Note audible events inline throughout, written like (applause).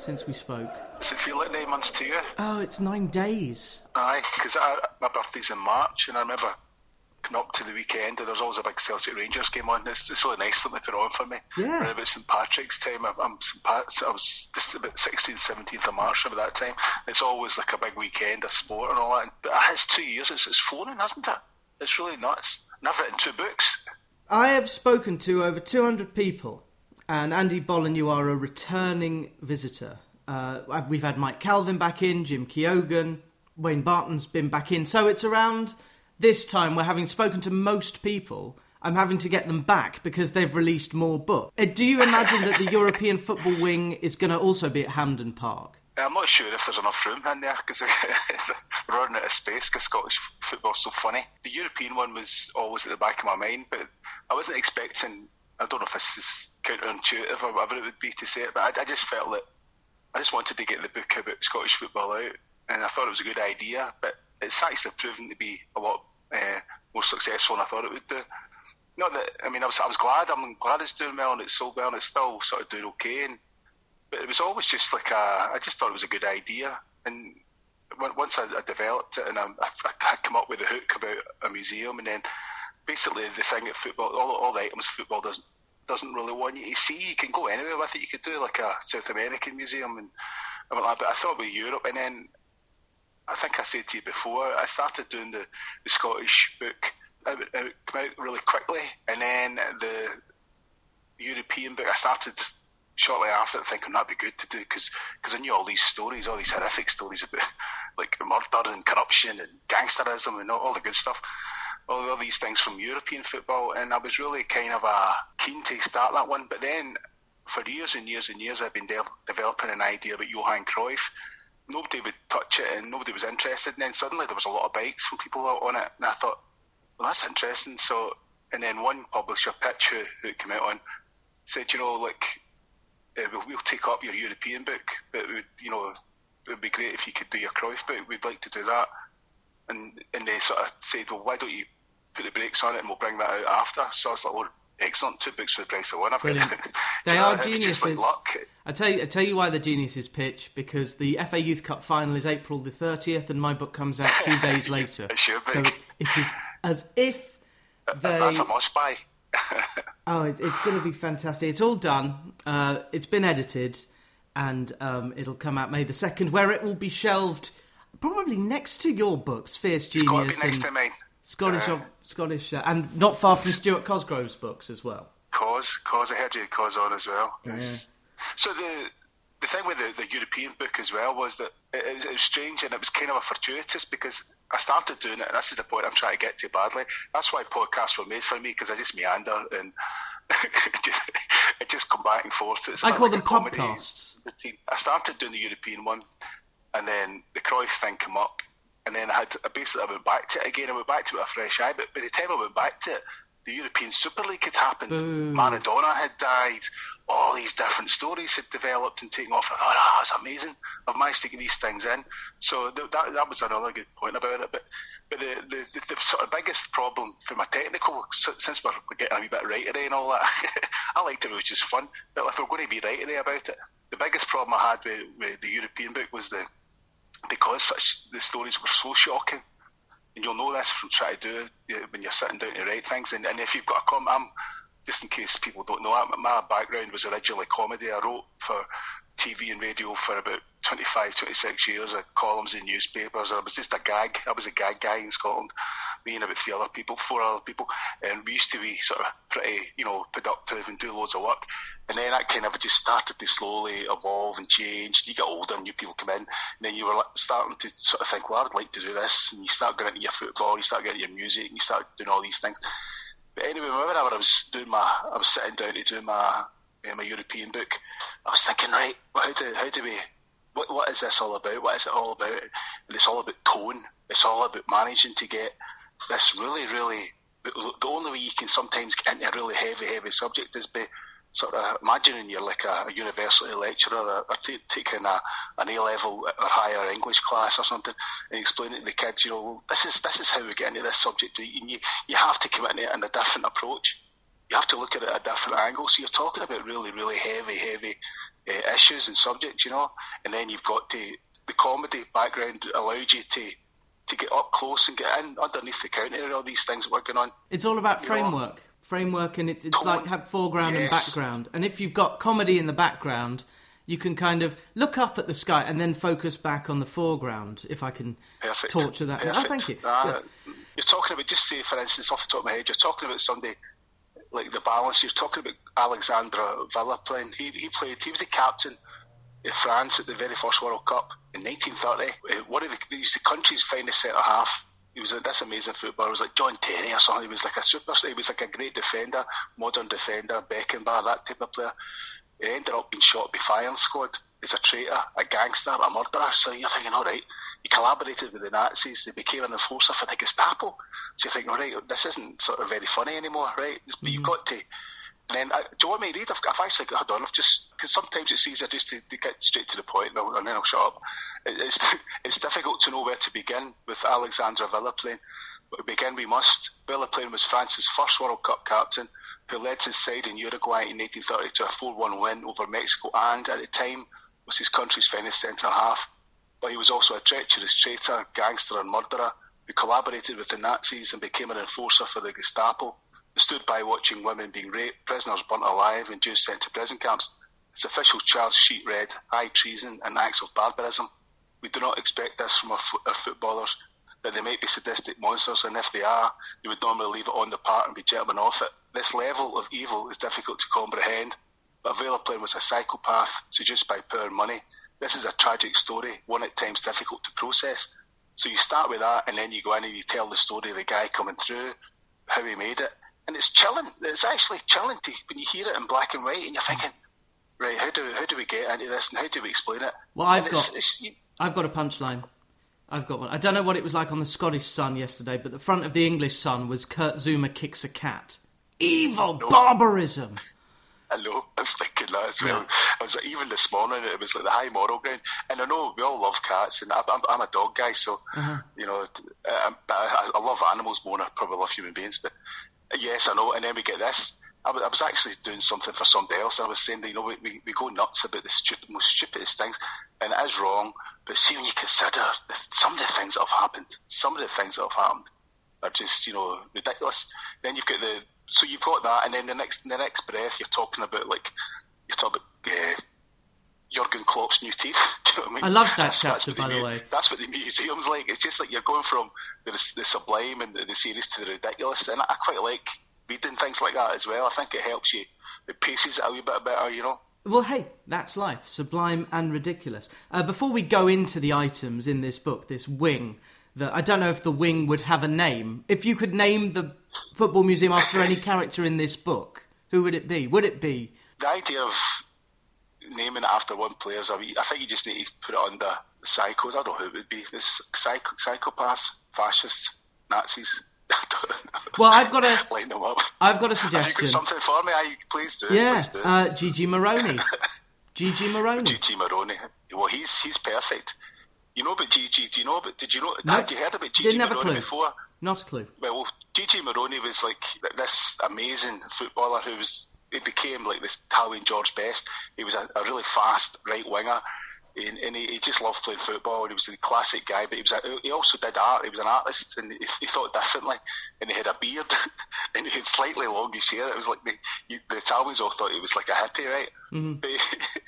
since we spoke. Does it feel like nine months to you? Oh, it's nine days. Aye, because my birthday's in March, and I remember coming up to the weekend, and there's always a big Celtic Rangers game on. It's, it's really nice that they put on for me. Yeah. Around about St Patrick's time, I'm, I'm St. Pat, I was just about 16th, 17th of March about that time. It's always like a big weekend of sport and all that. But it's two years, it's, it's flown, hasn't it? It's really nuts. And I've written two books. I have spoken to over 200 people, and Andy Bollen, you are a returning visitor. Uh, we've had Mike Calvin back in, Jim Keoghan, Wayne Barton's been back in. So it's around this time where, having spoken to most people, I'm having to get them back because they've released more books. Uh, do you imagine that the (laughs) European football wing is going to also be at Hampden Park? I'm not sure if there's enough room in there because (laughs) we're running out of space because Scottish football's so funny. The European one was always at the back of my mind, but I wasn't expecting. I don't know if this is counterintuitive or whatever it would be to say it, but I, I just felt that I just wanted to get the book about Scottish football out, and I thought it was a good idea. But it's actually proven to be a lot uh, more successful than I thought it would do. Not that I mean, I was I was glad. I'm glad it's doing well and it's sold well and it's still sort of doing okay. And but it was always just like a, I just thought it was a good idea. And once I, I developed it and I, I, I come up with a hook about a museum, and then basically the thing at football, all, all the items football doesn't doesn't really want you to see. You can go anywhere with it. You could do like a South American museum and, and like that. But I thought with Europe, and then I think I said to you before, I started doing the, the Scottish book. It, it came out really quickly, and then the European book I started shortly after thinking that'd be good to do because I knew all these stories, all these horrific stories about like murder and corruption and gangsterism and all, all the good stuff, all, all, these things from European football, and I was really kind of uh, keen to start that one. But then for years and years and years, I've been de- developing an idea about Johan Cruyff. Nobody would touch it, and nobody was interested. And then suddenly there was a lot of bites from people on it, and I thought, well, that's interesting. So, and then one publisher, Pitch, who, who came out on, said, you know, like uh, we'll, we'll, take up your European book, but you know, it would be great if you could do your Cruyff book. We'd like to do that. And and they sort of said, well, why don't you put the brakes on it and we'll bring that out after? So I was like, well, excellent, two books for the price of one. Brilliant. (laughs) they are geniuses. Like I tell you, I tell you why the geniuses pitch because the FA Youth Cup final is April the thirtieth, and my book comes out two days (laughs) later. it should be. So it is as if they. That's a must buy. (laughs) oh, it, it's going to be fantastic. It's all done. Uh, it's been edited, and um, it'll come out May the second, where it will be shelved probably next to your books, Fierce Genius. It's next to mine. Scottish, uh, Scottish, uh, and not far from Stuart Cosgrove's books as well. Cos, Cos, I heard you Cos on as well. Yeah. So the the thing with the, the European book as well was that it, it, was, it was strange and it was kind of a fortuitous because I started doing it, and this is the point I'm trying to get to badly. That's why podcasts were made for me because I just meander and (laughs) it, just, it just come back and forth. It's I call like them podcasts. Routine. I started doing the European one, and then the Cruyff thing came up, and then I had basically I went back to it again. I went back to it with a fresh eye, but by the time I went back to it, the European Super League had happened. Boom. Maradona had died. All these different stories had developed and taken off. I thought, oh, that's amazing. I've managed to get these things in. So th- that that was another good point about it. But but the, the, the, the sort of biggest problem for my technical, since we're getting a wee bit writery and all that, (laughs) I liked it, which is fun. But if we're going to be writery about it, the biggest problem I had with, with the European book was the because such the stories were so shocking and you'll know this from trying to do it when you're sitting down to write things. And, and if you've got a comment, I'm, just in case people don't know, my background was originally comedy. I wrote for TV and radio for about 25, 26 years, of columns in newspapers. I was just a gag. I was a gag guy in Scotland, me and about three other people, four other people. And we used to be sort of pretty, you know, productive and do loads of work. And then that kind of just started to slowly evolve and change. You get older, new people come in, and then you were starting to sort of think, well, I would like to do this. And you start getting into your football, you start getting your music, and you start doing all these things. But anyway, whenever I was doing my, I was sitting down to do my uh, my European book, I was thinking, right, how do how do we, what what is this all about? What is it all about? And it's all about tone. It's all about managing to get this really, really. The only way you can sometimes get into a really heavy, heavy subject is by sort of imagining you're like a, a university lecturer or, or t- taking a, an A level or higher English class or something and explaining to the kids, you know, this is this is how we get into this subject. And you, you have to come at it in a different approach. You have to look at it at a different angle. So you're talking about really, really heavy, heavy uh, issues and subjects, you know. And then you've got to, the comedy background allowed you to to get up close and get in underneath the counter and all these things working on. It's all about framework, know? framework, and it's, it's like have foreground yes. and background. And if you've got comedy in the background, you can kind of look up at the sky and then focus back on the foreground. If I can Perfect. torture that. Perfect. Oh, thank you. Uh, yeah. You're talking about just say, for instance, off the top of my head, you're talking about somebody like the balance. You're talking about Alexandre Villaplane. He he played. He was the captain France at the very first World Cup in 1930. Uh, one of the, he was the country's finest centre half. He was a, this amazing footballer. He was like John Terry or something. He was like a super. He was like a great defender, modern defender, Beckenbauer, that type of player. He ended up being shot by firing squad as a traitor, a gangster, a murderer. So you're thinking, all right, he collaborated with the Nazis. They became an enforcer for the Gestapo. So you think, all right, this isn't sort of very funny anymore, right? But mm-hmm. you've got to. And then, uh, do you want me to read? I've, I've actually got, I've just, because sometimes it's easier just to, to, get straight to the point and, and then I'll shut up. It, it's, (laughs) it's difficult to know where to begin with Alexandre Villaplane. But begin we must. Villaplane was France's first World Cup captain who led his side in Uruguay in 1930 to a 4 1 win over Mexico and, at the time, was his country's finest centre half but he was also a treacherous traitor, gangster, and murderer who collaborated with the Nazis and became an enforcer for the Gestapo, stood by watching women being raped, prisoners burnt alive, and Jews sent to prison camps. Its official charge sheet read high treason and acts of barbarism. We do not expect this from our, fo- our footballers, that they might be sadistic monsters, and if they are, they would normally leave it on the part and be gentlemen off it. This level of evil is difficult to comprehend, but Villaplane was a psychopath seduced by power money this is a tragic story, one at times difficult to process. So you start with that, and then you go in and you tell the story of the guy coming through, how he made it, and it's chilling. It's actually chilling to when you hear it in black and white, and you're thinking, right, how do how do we get into this, and how do we explain it? Well, I've and got it's, it's, you... I've got a punchline. I've got one. I don't know what it was like on the Scottish Sun yesterday, but the front of the English Sun was Kurt Zouma kicks a cat. Evil no. barbarism. I know. (laughs) I was thinking that as well. Yeah. I was like, even this morning, it was like the high moral ground. And I know we all love cats, and I'm, I'm a dog guy, so uh-huh. you know, I, I, I, love animals more than I probably love human beings. But yes, I know. And then we get this. I, I was actually doing something for somebody else. I was saying that you know we, we, we go nuts about the stupid, most stupidest things, and it is wrong. But see, when you consider the, some of the things that have happened, some of the things that have happened are just you know ridiculous. Then you've got the so you've got that, and then the next the next breath you're talking about like you're talking about uh, Jurgen Klopp's new teeth. (laughs) Do you know what I mean? I love that that's, chapter, that's by the, way. That's what the museum's like. It's just like you're going from the, the sublime and the, the serious to the ridiculous, and I quite like reading things like that as well. I think it helps you. It paces it a wee bit better, you know. Well, hey, that's life, sublime and ridiculous. Uh, before we go into the items in this book, this wing, that I don't know if the wing would have a name. If you could name the football museum after any character in this book, who would it be? Would it be the idea of naming it after one player? I, mean, I think you just need to put it under the psychos. I don't know who it would be. This psych- psychopaths, fascists, Nazis. (laughs) well, I've got a (laughs) them up. I've got a suggestion. Have you got something for me? I, please do. Yeah, please do. Uh, Gigi Meroni. Gigi (laughs) Meroni. Gigi Meroni. Well, he's he's perfect. You know about Gigi? Do you know about? Did you know? No, had you heard about Gigi Meroni before? Not a clue. Well, Gigi Meroni was like this amazing footballer who was. He became like this Italian George Best. He was a, a really fast right winger. And, and he, he, just loved playing football. He was a classic guy, but he was a, he also did art. He was an artist, and he, he thought differently. And he had a beard, (laughs) and he had slightly longish hair. It was like the, the Italians all thought he was like a hippie, right? Mm-hmm. But, (laughs)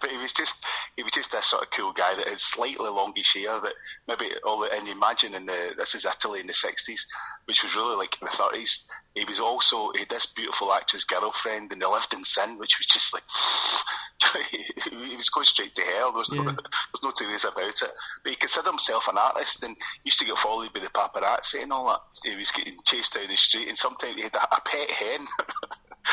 but he was just he was just this sort of cool guy that had slightly longish hair that maybe all the, and imagine in the this is Italy in the sixties, which was really like in the thirties. He was also he had this beautiful actress girlfriend and they lived in sin, which was just like (laughs) he was going straight to hell. There was no, yeah. (laughs) there's no two ways about it. But he considered himself an artist and used to get followed by the paparazzi and all that. He was getting chased down the street and sometimes he had a, a pet hen. (laughs)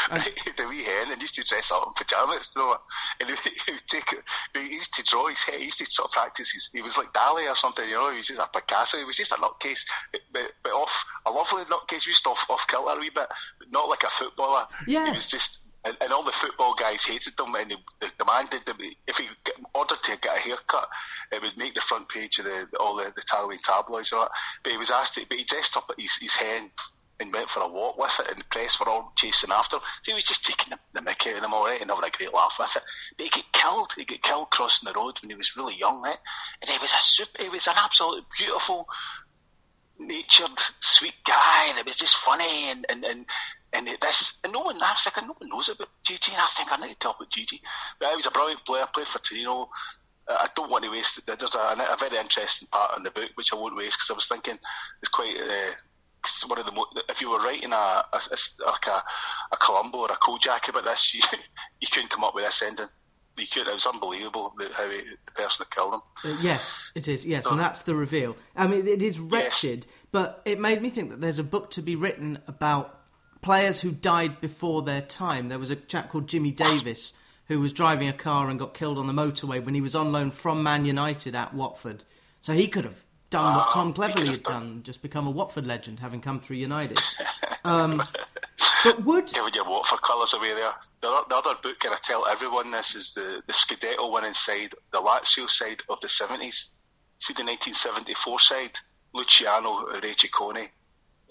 (laughs) the wee hen and he used to dress up in pajamas, you know, and he, (laughs) he would take it. He used to draw his head. He used to sort of practice. His, he was like Dali or something, you know. He was just a Picasso. He was just a nutcase, but, but off a lovely nutcase, just off off kilter a wee bit, but not like a footballer. Yeah, he was just. And, and all the football guys hated him, and they, they demanded that if he get, ordered to get a haircut, it would make the front page of the all the, the Italian tabloids. Or that. But he was asked, to, but he dressed up his, his hen and went for a walk with it, and the press were all chasing after him. So he was just taking the, the mickey out of them all eh? right and having a great laugh with it. But he got killed. He got killed crossing the road when he was really young, right? And he was a super, he was an absolute beautiful, natured, sweet guy, and it was just funny and and and. And this, and no one, I was thinking, no one knows about Gigi, and I think I need to tell about Gigi. But he was a brilliant player, played for Torino, uh, I don't want to waste it. There's a, a, very interesting part in the book which I won't waste because I was thinking it's quite uh, one of the mo- if you were writing a, a, a like a, a Columbo or a Kojak about this, (laughs) you, you couldn't come up with this ending. You could. It was unbelievable how he, the person that killed him. Uh, yes, it is. Yes, and that's the reveal. I mean, it is wretched, yes. but it made me think that there's a book to be written about players who died before their time. There was a chap called Jimmy Davis who was driving a car and got killed on the motorway when he was on loan from Man United at Watford. So he could have done what Tom Cleverley had done, just become a Watford legend, having come through United. Um, but would giving your Watford colours away there. The, the other book, and I tell everyone this, is the the Scudetto winning side, the Lazio side of the seventies. See the 1974 side, Luciano Re Cecconi,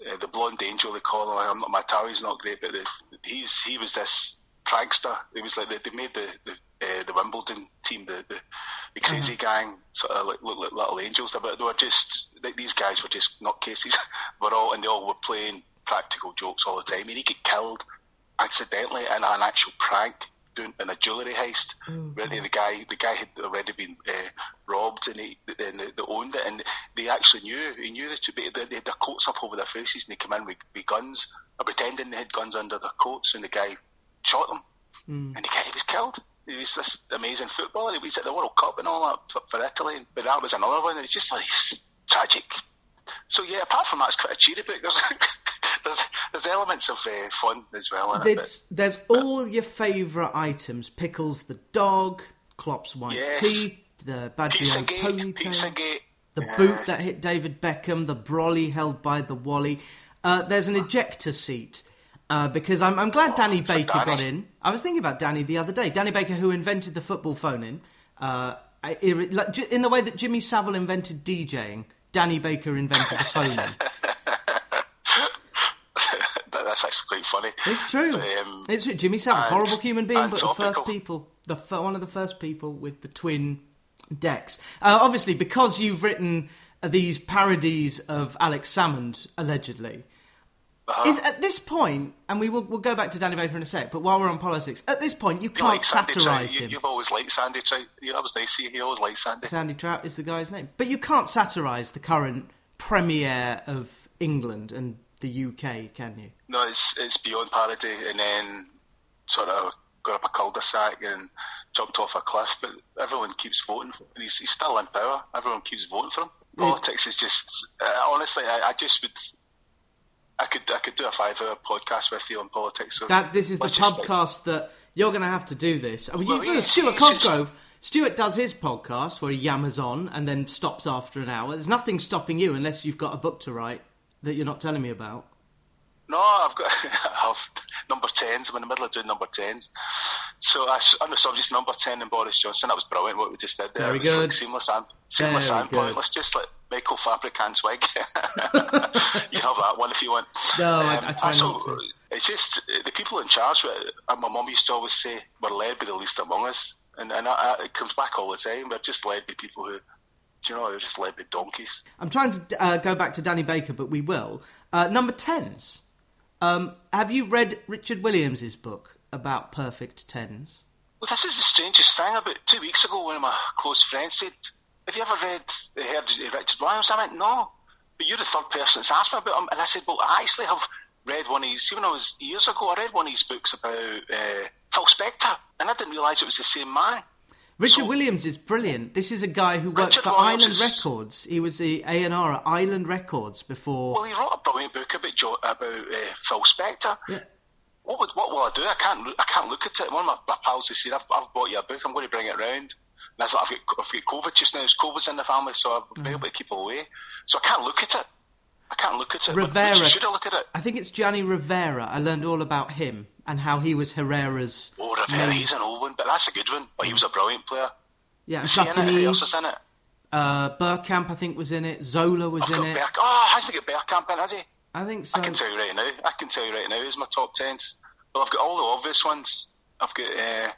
uh, the blonde angel they call him. I'm not, my Italian's not great, but the, he's he was this prankster. It was like they, they made the the, uh, the Wimbledon team the the, the crazy uh-huh. gang sort of like look like little angels. But they were just these guys were just nutcases. (laughs) were all and they all were playing practical jokes all the time. I mean, he get killed accidentally in an actual prank doing in a jewellery heist. Mm-hmm. Really, the guy the guy had already been uh, robbed and, he, and they, owned it, and they actually knew he knew that they, they had their coats up over their faces and they came in with, with guns, or pretending they had guns under their coats, and the guy shot them, mm. and the guy was killed. He was this amazing footballer. He was at the World Cup and all that for Italy, but that was another one. It's just like tragic. So yeah, apart from that, it's quite a cheery book. (laughs) There's there's, there's elements of uh, fun as well. There's, but, there's all your favourite items: pickles, the dog, Klopp's white yes. teeth, the Baggio ponytail, the yeah. boot that hit David Beckham, the brolly held by the Wally. Uh, there's an ejector seat uh, because I'm, I'm glad oh, Danny Baker Danny. got in. I was thinking about Danny the other day. Danny Baker, who invented the football phone in, uh, in the way that Jimmy Savile invented DJing, Danny Baker invented the phone in. (laughs) That's actually quite funny. It's true. But, um, it's true. Jimmy Savile, and, horrible human being, but topical. the first people, the one of the first people with the twin decks. Uh, obviously, because you've written these parodies of Alex Salmond, allegedly. Uh-huh. Is at this point, and we will we'll go back to Danny Baker in a sec. But while we're on politics, at this point, you can't like satirise him. You, have always liked Sandy Trout. Yeah, that was nice. He always liked Sandy. Sandy Trout is the guy's name, but you can't satirise the current premier of England and the UK, can you? No, it's it's beyond parody, and then sort of got up a cul-de-sac and jumped off a cliff. But everyone keeps voting, for him. He's, he's still in power. Everyone keeps voting for him. Politics is just uh, honestly, I, I just would I could I could do a five hour podcast with you on politics. So that this is the podcast like... that you're going to have to do this. I mean, well, you, yeah, Stuart Cosgrove. Just... Stuart does his podcast where he yammers on and then stops after an hour. There's nothing stopping you unless you've got a book to write that you're not telling me about. No, I've got (laughs) I have number tens. I'm in the middle of doing number tens. So I, on the subject number ten and Boris Johnson, that was brilliant. What we just did there. Very good. Like seamless and seamless Very and good. Let's just let Michael Fabricant's (laughs) wig. you have that one if you want. No, um, I, I try so, not to. It's just the people in charge. Uh, my mum used to always say, "We're led by the least among us," and and I, it comes back all the time. We're just led by people who do you know, they're just led by donkeys. I'm trying to uh, go back to Danny Baker, but we will. Uh, number 10s. Um, have you read Richard Williams's book about perfect tens? Well, this is the strangest thing. About two weeks ago, one of my close friends said, Have you ever read heard Richard Williams? I went, No. But you're the third person that's asked me about him. And I said, Well, I actually have read one of his, even though it was years ago, I read one of his books about uh, Phil Spector. And I didn't realise it was the same man. Richard so, Williams is brilliant. This is a guy who worked Richard for Williams Island is... Records. He was the A and R at Island Records before. Well, he wrote a brilliant book about jo- about uh, Phil Spector. Yeah. What would, what will I do? I can't I can't look at it. One of my, my pals has said, I've, "I've bought you a book. I'm going to bring it round." And I was like, I've got, I've got COVID just now. COVID's in the family, so I've been mm. able to keep away. So I can't look at it. I can't look at it. Rivera. Should I look at it? I think it's Gianni Rivera. I learned all about him and how he was Herrera's. Oh, Rivera, he's an old one, but that's a good one. But he was a brilliant player. Yeah, Platini. Else is in it? Uh, Bergkamp, I think, was in it. Zola was I've in it. Oh, hasn't got Bergkamp in, has he? I think so. I can tell you right now. I can tell you right now. Who's my top tens? Well, I've got all the obvious ones. I've got. Uh,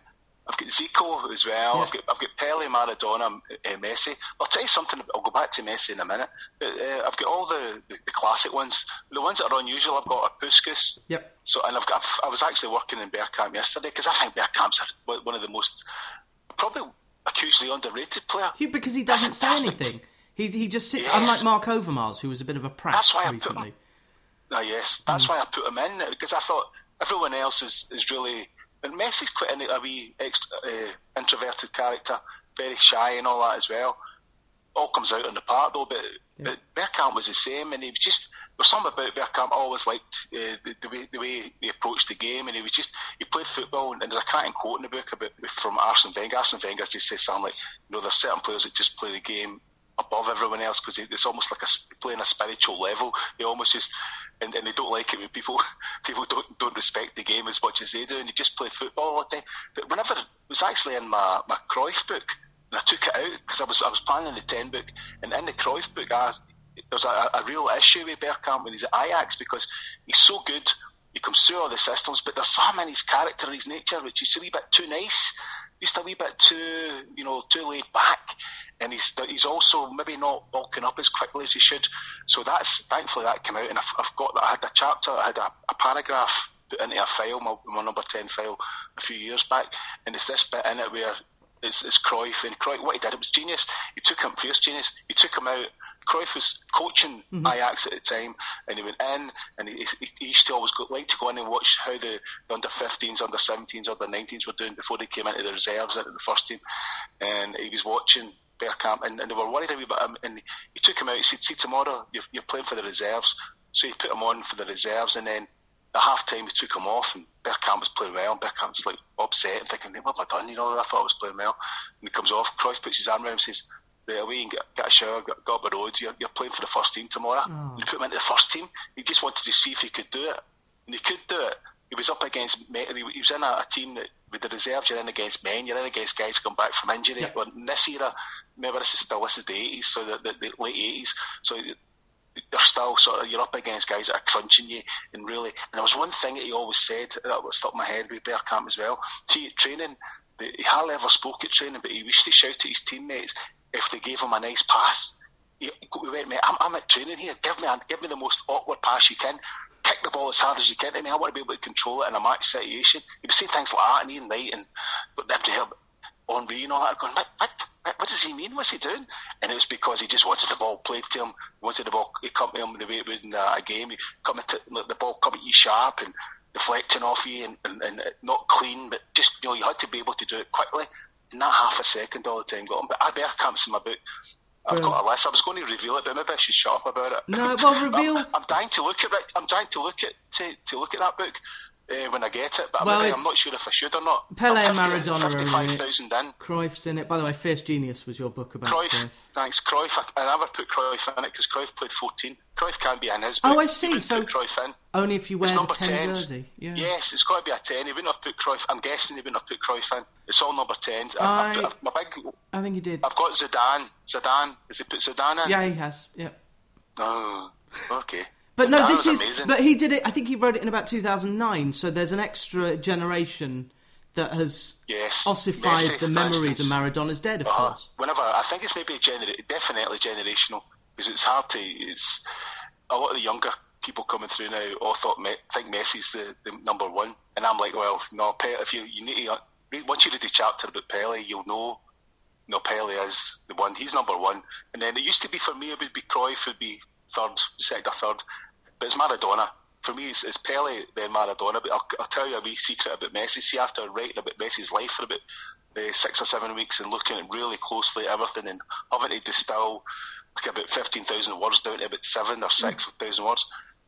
I've got Zico as well. Yeah. I've got I've got Pele, Maradona, uh, Messi. I'll tell you something. I'll go back to Messi in a minute. But, uh, I've got all the, the, the, classic ones. The ones that are unusual, I've got are Puskas. Yep. So and I've got. i was actually working in Bergkamp yesterday because I think Bergkamp's one of the most probably a hugely underrated player. because he doesn't say anything. He he just sits. Yes. Unlike Marc Overmars, who was a bit of a prat that's why recently. I put him, uh, yes, that's mm. why I put him in because I thought everyone else is, is really and Messi's quite a wee extra, uh, introverted character, very shy and all that as well. All comes out in the part though, but, yeah. but Bergkamp was the same, and he was just there's something about Bergkamp I always liked uh, the, the, way the way he approached the game, and he was just he played football. And, there's a cracking quote in the book about from Arsene Wenger. Arsene Wenger just says something like, you know, there's certain players that just play the game above everyone else because it's almost like a playing a spiritual level. He almost just and, and, they don't like it when people (laughs) people don't don't respect the game as much as they do, and they just play football all the time. But whenever it was actually in my my Cruyff book, and I took it out because I was I was planning the ten book, and in the Cruyff book, I, there's a, a real issue with Bergkamp when he's at Ajax because he's so good. He comes through all the systems, but there's some in his character, his nature, which is a wee bit too nice, just a wee bit too, you know, too laid back and he's he's also maybe not bulking up as quickly as he should. So that's thankfully that came out, and I've, I've got that. I had a chapter, I had a, a paragraph put into a file, my, my, number ten file, a few years back, and it's this bit in it where it's, it's Cruyff and Cruyff. What he did, it was genius. He took him first, genius. He took him out. Cruyff was coaching mm-hmm. Ajax at the time, and he went in, and he, he used to always go, like to go in and watch how the, the under 15s, under 17s, under 19s were doing before they came into the reserves into the first team, and he was watching Bergkamp, and, and they were worried a wee bit. And he took him out. He said, "See, tomorrow you're, you're playing for the reserves." So he put him on for the reserves, and then at half time he took him off, and Bergkamp was playing well. And Bergkamp was like upset and thinking, "What have I done?" You know, I thought I was playing well. And he comes off. Cruyff puts his arm around him and says, "Right away uh, and get, get a shower, get, get up the road. You're, you're playing for the first team tomorrow." Oh. He put him into the first team. He just wanted to see if he could do it, and he could do it. He was up against. He was in a, a team that with the reserves, you're in against men, you're in against guys come back from injury. Yeah. Well, in this era, remember this is still this is the 80s, so the, the, the late 80s, so they're still sort of you're up against guys that are crunching you and really. And there was one thing that he always said that stuck in my head with Bergkamp as well. See, training, he hardly ever spoke at training, but he used to shout at his teammates if they gave him a nice pass. He, went, mate, I'm, I'm at training here. Give me, a, give me the most awkward pass you can kick the ball as hard as you can. I mean, I want to be able to control it in a match situation. He was saying things like that, and Ian Wright and but they have to help Henry and all that. Going, what, what, what does he mean? What's he doing? And it was because he just wanted the ball played to him. Wanted the ball. He come to him the way it would in a game. He coming to the ball coming you sharp and deflecting off you and, and, and not clean, but just you know you had to be able to do it quickly. Not half a second all the time him. But I better in my book. I've got a list. I was going to reveal it, but maybe I should shut up about it. No, well, (laughs) reveal. I'm, I'm, dying to look at it. I'm dying to look at to, to look at that book uh, when I get it, but well, maybe, I'm not sure if I should or not. Pele and Maradona 55,000 in. Cruyff's in it. By the way, Fierce Genius was your book about Cruyff. Cruyff. Thanks, Cruyff. I, I never put Cruyff in it because Cruyff played 14. Cruyff can't be in his book. Oh, I see. So Cruyff in. only if you wear the 10 10s. jersey. Yeah. Yes, it's got to be a 10. He wouldn't have put Cruyff. I'm guessing he wouldn't have put Cruyff in. It's all number 10s. I, I, my big, I think he did. I've got Zidane. Zidane. Has he put Zidane in? Yeah, he has. Yeah. Oh, okay. But no, this is. Amazing. But he did it. I think he wrote it in about 2009. So there's an extra generation that has yes. ossified Messi, the memories of Maradona's dead. Of uh, course. Whenever I think it's maybe genera- definitely generational because it's hard to. It's a lot of the younger people coming through now all thought think Messi's the, the number one, and I'm like, well, no. If you you need to once you read the chapter about Pele, you'll know. No, Pele is the one. He's number one, and then it used to be for me. It would be Cruyff would be third, second or third, but it's Maradona. For me, it's, it's Pele, then Maradona. But I'll, I'll, tell you a wee secret about Messi. See, after writing about Messi's life for about uh, six or seven weeks and looking at really closely at everything and having to distill like about 15,000 words down to about seven or 6,000 mm. words,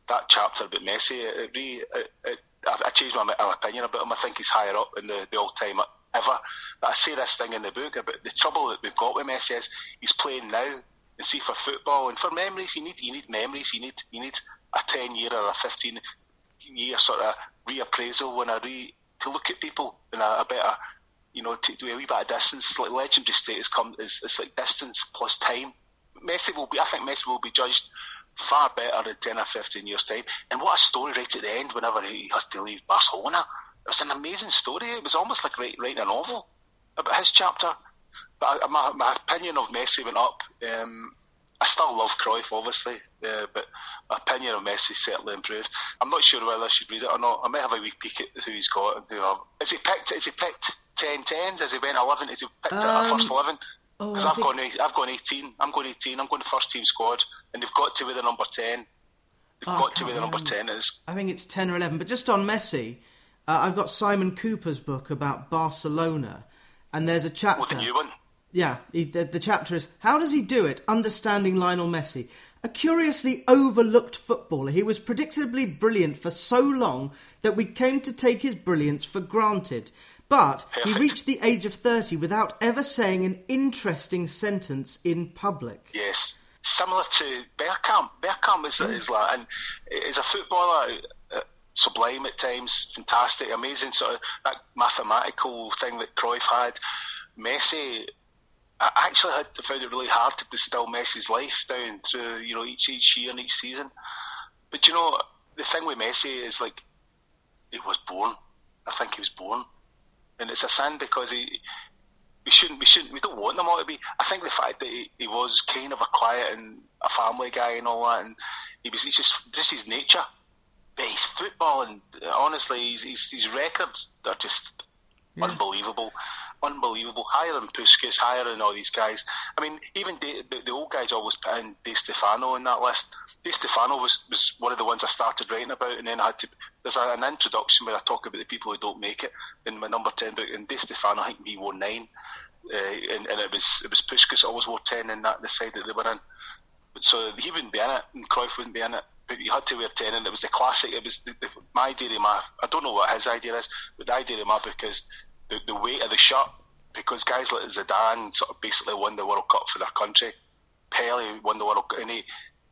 that chapter about Messi, it, it really, it, it, I, changed my, my, opinion about him. I think he's higher up in the, the all time ever. But I say this thing in the book about the trouble that we've got with Messi is he's playing now and see for football and for memories. You need you need memories. You need you need a 10 year or a 15 year sort of reappraisal when I re to look at people in a, a better, you know, to do a wee bit of distance. Like legendary status come is it's like distance plus time. Messi will be, I think Messi will be judged far better in 10 or 15 years' time. And what a story right at the end whenever he has to leave Barcelona. It was an amazing story. It was almost like writing a novel about his chapter. But my, my opinion of Messi went up. Um, I still love Cruyff, obviously, uh, but my opinion of Messi certainly improved. I'm not sure whether I should read it or not. I may have a wee peek at who he's got and who have. Is he picked? Is he picked 10 10s? Has he went 11? Is he picked um, first 11? Because oh, I've think... gone, I've gone 18. I'm going 18. I'm going first team squad, and they've got to be the number 10. They've oh, got to be the number 10 is. I think it's 10 or 11. But just on Messi, uh, I've got Simon Kuper's book about Barcelona, and there's a chapter. Oh, the new one. Yeah, he, the, the chapter is How Does He Do It? Understanding Lionel Messi. A curiously overlooked footballer, he was predictably brilliant for so long that we came to take his brilliance for granted. But he reached the age of 30 without ever saying an interesting sentence in public. Yes. Similar to Bergkamp. Bergkamp is, is like, and is a footballer, uh, sublime at times, fantastic, amazing sort of that mathematical thing that Cruyff had. Messi, I actually had found it really hard to distill Messi's life down through you know each each year and each season. But you know the thing with Messi is like he was born. I think he was born and it's a sin because he we shouldn't we shouldn't we don't want them all to be. I think the fact that he, he was kind of a quiet and a family guy and all that, and he was just just his nature. But his football and honestly, his his, his records are just yeah. unbelievable unbelievable. Higher than Puskas, higher than all these guys. I mean, even the, the, the old guys always put in Di Stefano in that list. Di Stefano was, was one of the ones I started writing about, and then I had to. There's an introduction where I talk about the people who don't make it in my number ten book, and Di Stefano, I think he wore nine, uh, and, and it was it was Puskas always wore ten in that the side that they were in. So he wouldn't be in it, and Cruyff wouldn't be in it but you had to wear 10 and it was the classic it was the, the, my idea of my I don't know what his idea is but the idea of my book is the, the weight of the shirt because guys like Zidane sort of basically won the World Cup for their country. Pele won the World Cup, and he,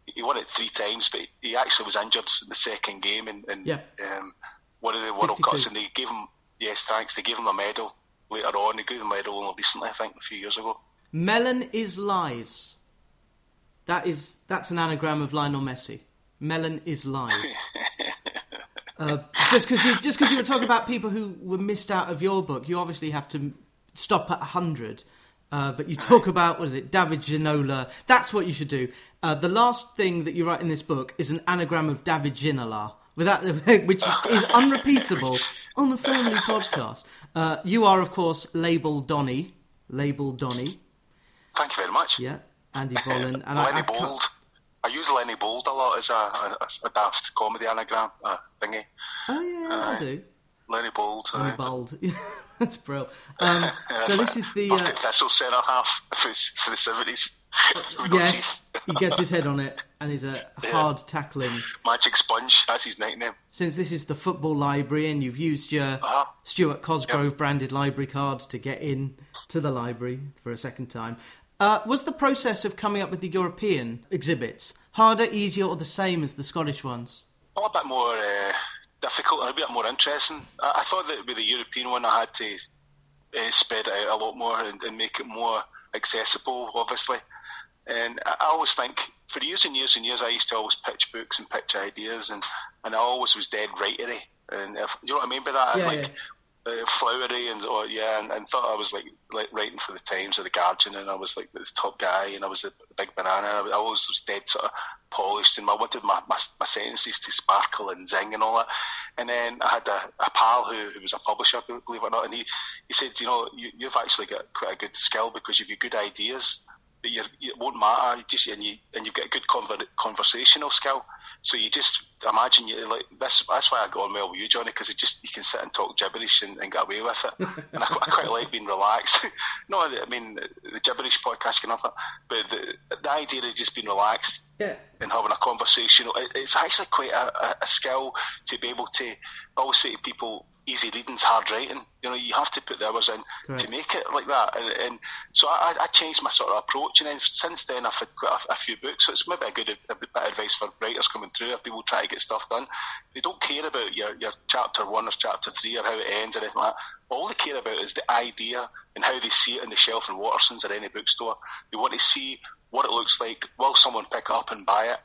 he won it three times, but he actually was injured in the second game and, in yeah. um, one of the World 62. Cups, and they gave him yes, thanks. They gave him a medal later on. They gave him a medal only recently, I think, a few years ago. Melon is lies. That is that's an anagram of Lionel Messi. Melon is lies. (laughs) uh, just because you just because you were talking about people who were missed out of your book, you obviously have to stop at 100. Uh, but you talk about what is it, David Ginola. That's what you should do. Uh, the last thing that you write in this book is an anagram of David Ginola, without (laughs) which is unrepeatable on the Family Podcast. Uh, you are, of course, Label Donny. Label Donny. Thank you very much. Yeah, Andy Bollen. And I, I Bold. I use Lenny Bold a lot as a, a, a daft comedy anagram uh, thingy. Oh yeah, I do. Lenny Bold. Lenny Bold. (laughs) That's bro. Um, (laughs) so this is the uh, Thistle centre half for, for the seventies. (laughs) yes, he gets his head on it and he's a hard yeah. tackling. Magic Sponge, that's his nickname. Since this is the football library and you've used your uh-huh. Stuart Cosgrove yep. branded library card to get in to the library for a second time, uh, was the process of coming up with the European exhibits harder, easier, or the same as the Scottish ones? A bit more. Uh difficult and a bit more interesting. I, I thought that with the European one, I had to uh, spread it out a lot more and, and, make it more accessible, obviously. And I, I always think, for years and years and years, I used to always pitch books and pitch ideas, and, and I always was dead writery. And if, you know what I mean by that? Yeah, like, yeah uh, flowery and or, yeah, and, and, thought I was like like writing for the Times or the Guardian, and I was like the top guy, and I was the, big banana. I, I always was dead sort of polished, and I wanted my, my, my sentences to sparkle and zing and all that. And then I had a, a pal who, who was a publisher, believe it or not, and he, he said, you know, you, you've actually got quite a good skill because you've got good ideas, but you're, it won't matter. You just and you and you've got a good conver- conversational skill. So you just imagine you like this. That's why I go on well with you, Johnny, because it just you can sit and talk gibberish and, and get away with it. (laughs) and I, I, quite like being relaxed. (laughs) no, I mean the gibberish podcast can have that, but the, the idea of just being relaxed yeah. and having a conversation, it, it's actually quite a, a, a skill to be able to. I always say to people, easy reading's hard writing. You know, you have to put the hours in to make it like that. And, and so I, I, changed my sort of approach, and then since then I've had quite a, a, few books. So it's maybe a good a bit of advice for writers coming through. If people try to get stuff done, they don't care about your, your chapter one or chapter three or how it ends or anything like that. All they care about is the idea and how they see it on the shelf in Waterstone's or any bookstore. They want to see what it looks like. Will someone pick it up and buy it?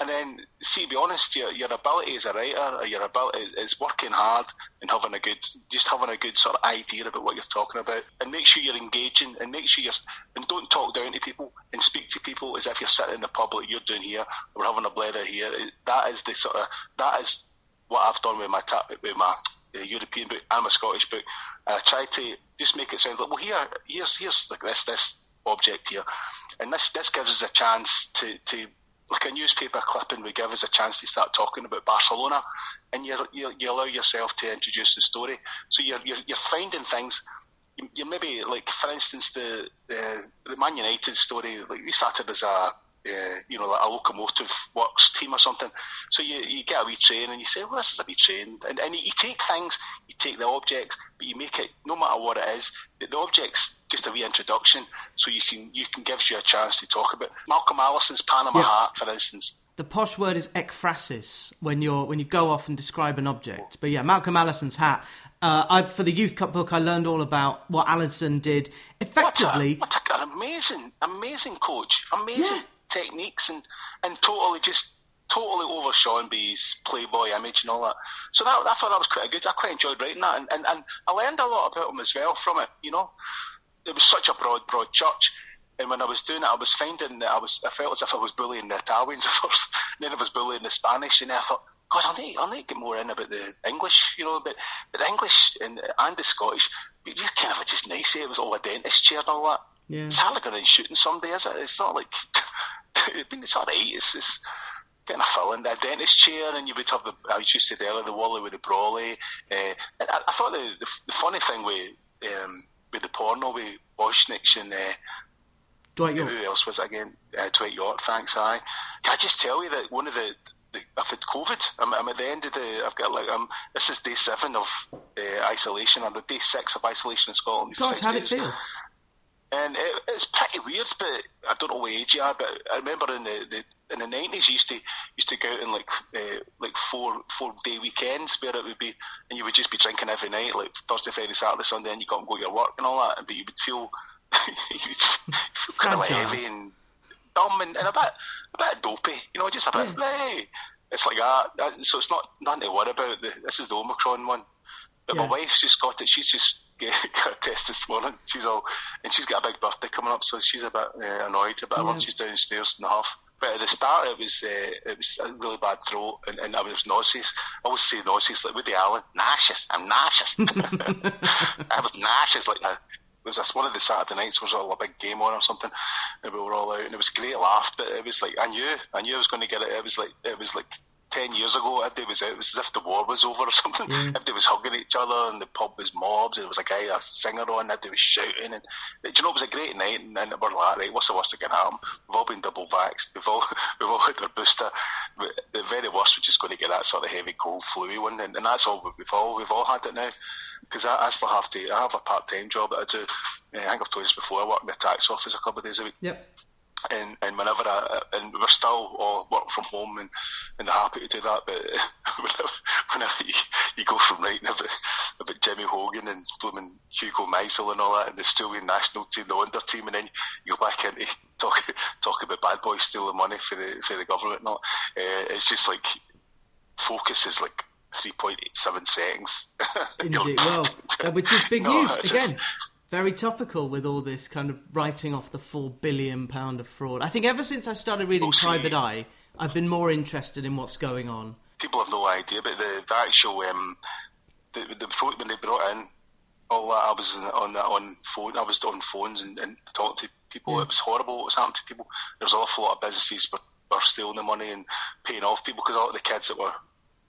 And then, see, to be honest, your, your ability as a writer, your ability is working hard and having a good, just having a good sort of idea about what you're talking about, and make sure you're engaging, and make sure you're, and don't talk down to people, and speak to people as if you're sitting in the pub like you're doing here, we're having a blather here. That is the sort of, that is what I've done with my with my uh, European book and my Scottish book. I try to just make it sound like, well, here, here's here's like this this object here, and this this gives us a chance to to like a newspaper clipping would give us a chance to start talking about Barcelona, and you you, allow yourself to introduce the story. So you're you're, you're finding things. You, you maybe like, for instance, the the, the Man United story. Like we started as a uh, you know, like a locomotive works team or something. So you, you get a wee train and you say, well, this is a wee train. And, and you take things, you take the objects, but you make it, no matter what it is, the, the object's just a wee introduction so you can you can gives you a chance to talk about. Malcolm Allison's Panama Hat, for instance. The posh word is ekphrasis when you're when you go off and describe an object. But yeah, Malcolm Allison's hat. Uh, I, for the Youth Cup book, I learned all about what Allison did effectively. What, a, what a, an amazing, amazing coach, amazing. Yeah techniques and, and totally just totally over by his playboy image and all that. So that I thought that was quite good. I quite enjoyed writing that, and, and, and I learned a lot about him as well from it. You know, it was such a broad, broad church. And when I was doing it, I was finding that I was I felt as if I was bullying the Italians (laughs) at first, then I was bullying the Spanish, and then I thought, God, I need I need to get more in about the English, you know, but, but the English and and the Scottish, you kind of just nice. It was all a dentist chair and all that. Yeah. It's hardly going to shooting somebody, is it? It's not like (laughs) Mean, it's all right. It's, it's getting a fill in the dentist chair, and you would have the I used to say earlier the Wally with the Brolly. Uh, I, I, thought the, the, the, funny thing with um, with the porno with Bosnich and uh, Dwight Yorke. Who else was it again? Uh, Dwight Yorke. Thanks, I. Can I just tell you that one of the, the I've had COVID. I'm, I'm, at the end of the. I've got like um. This is day seven of uh, isolation, or the day six of isolation in Scotland. Gosh, how did it feel? And it, it's pretty weird, but I don't know what age you are, but I remember in the, the in the nineties used to used to go out in like uh, like four four day weekends where it would be and you would just be drinking every night, like Thursday, Friday, Saturday, Sunday, and you got to go to your work and all that, but you would feel (laughs) you would feel kind of like heavy and dumb and, and a bit a bit dopey, you know, just a bit yeah. hey. It's like that. So it's not nothing to worry about. The, this is the Omicron one. But yeah. my wife's just got it. She's just (laughs) got a test this morning. She's all, and she's got a big birthday coming up, so she's a bit uh, annoyed about yeah. She's downstairs in the half. But at the start, it was uh, it was a really bad throat, and, and I was nauseous. I always say nauseous, like Woody Allen, nauseous. I'm nauseous. (laughs) (laughs) I was nauseous, like that. It was this one of the Saturday nights was all a big game on or something, and we were all out, and it was great laugh. But it was like I knew, I knew I was going to get it. It was like it was like ten years ago, everybody was. It was as if the war was over or (laughs) something. Mm. Everybody was hugging each other, and the pub was mobs. And there was a guy, a singer on. Everybody was shouting, and do you know it was a great night. And, and we're like, right, what's the worst that can happen? We've all been double vaxxed. We've all (laughs) we've all had our booster. The very worst, we're just going to get that sort of heavy cold flu one, and, and that's all we've all we've all had it now. Because I, I still have to. I have a part time job that I do. I think I've told you this before. I work in the tax office a couple of days a week. Yep and and whenever I, and we're still all work from home and, and they're happy to do that but (laughs) whenever, whenever you, you, go from writing about, about Jimmy Hogan and blooming Hugo Meisl and all that and the Australian national team the Wunderteam and then you go back into talk talk about bad boys stealing money for the for the government not uh, it's just like focus is like 3.87 seconds. (laughs) Indeed. Well which is big no, news again just, very topical with all this kind of writing off the four billion pound of fraud. I think ever since I started reading oh, Private Eye, I've been more interested in what's going on. People have no idea, but the, the actual um, the, the when they brought in all that, I was on on phone. I was on phones and, and talking to people. Yeah. It was horrible what was happening to people. There was an awful lot of businesses were, were stealing the money and paying off people because all the kids that were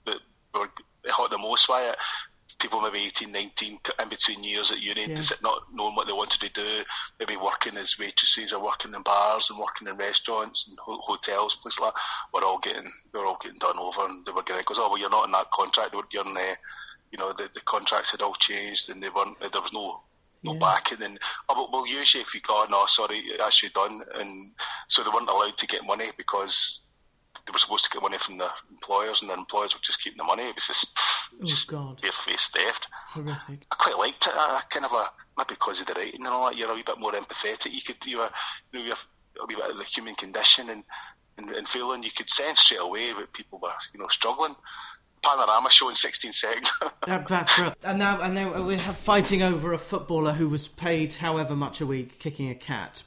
that were hurt the most by it people maybe 18, 19, in between years at uni, yeah. not knowing what they wanted to do, maybe working as waitresses or working in bars and working in restaurants and ho- hotels, places like that, were all getting they were all getting done over, and they were getting because oh well you're not in that contract, you're in the, you know the, the contracts had all changed and they weren't there was no no yeah. backing and oh but we'll you if you go oh, no sorry that's you done and so they weren't allowed to get money because they were supposed to get money from the employers, and the employers would just keep the money. It was just, oh, just God. face theft. Horrific. I quite liked it. I kind of a maybe because of the writing and all that. You're a wee bit more empathetic. You could you, were, you know, you're a wee bit of the human condition, and and, and feeling, you could sense straight away that people were, you know, struggling. Panorama showing 16 seconds. (laughs) that, that's right. And now, and now we have fighting over a footballer who was paid however much a week kicking a cat.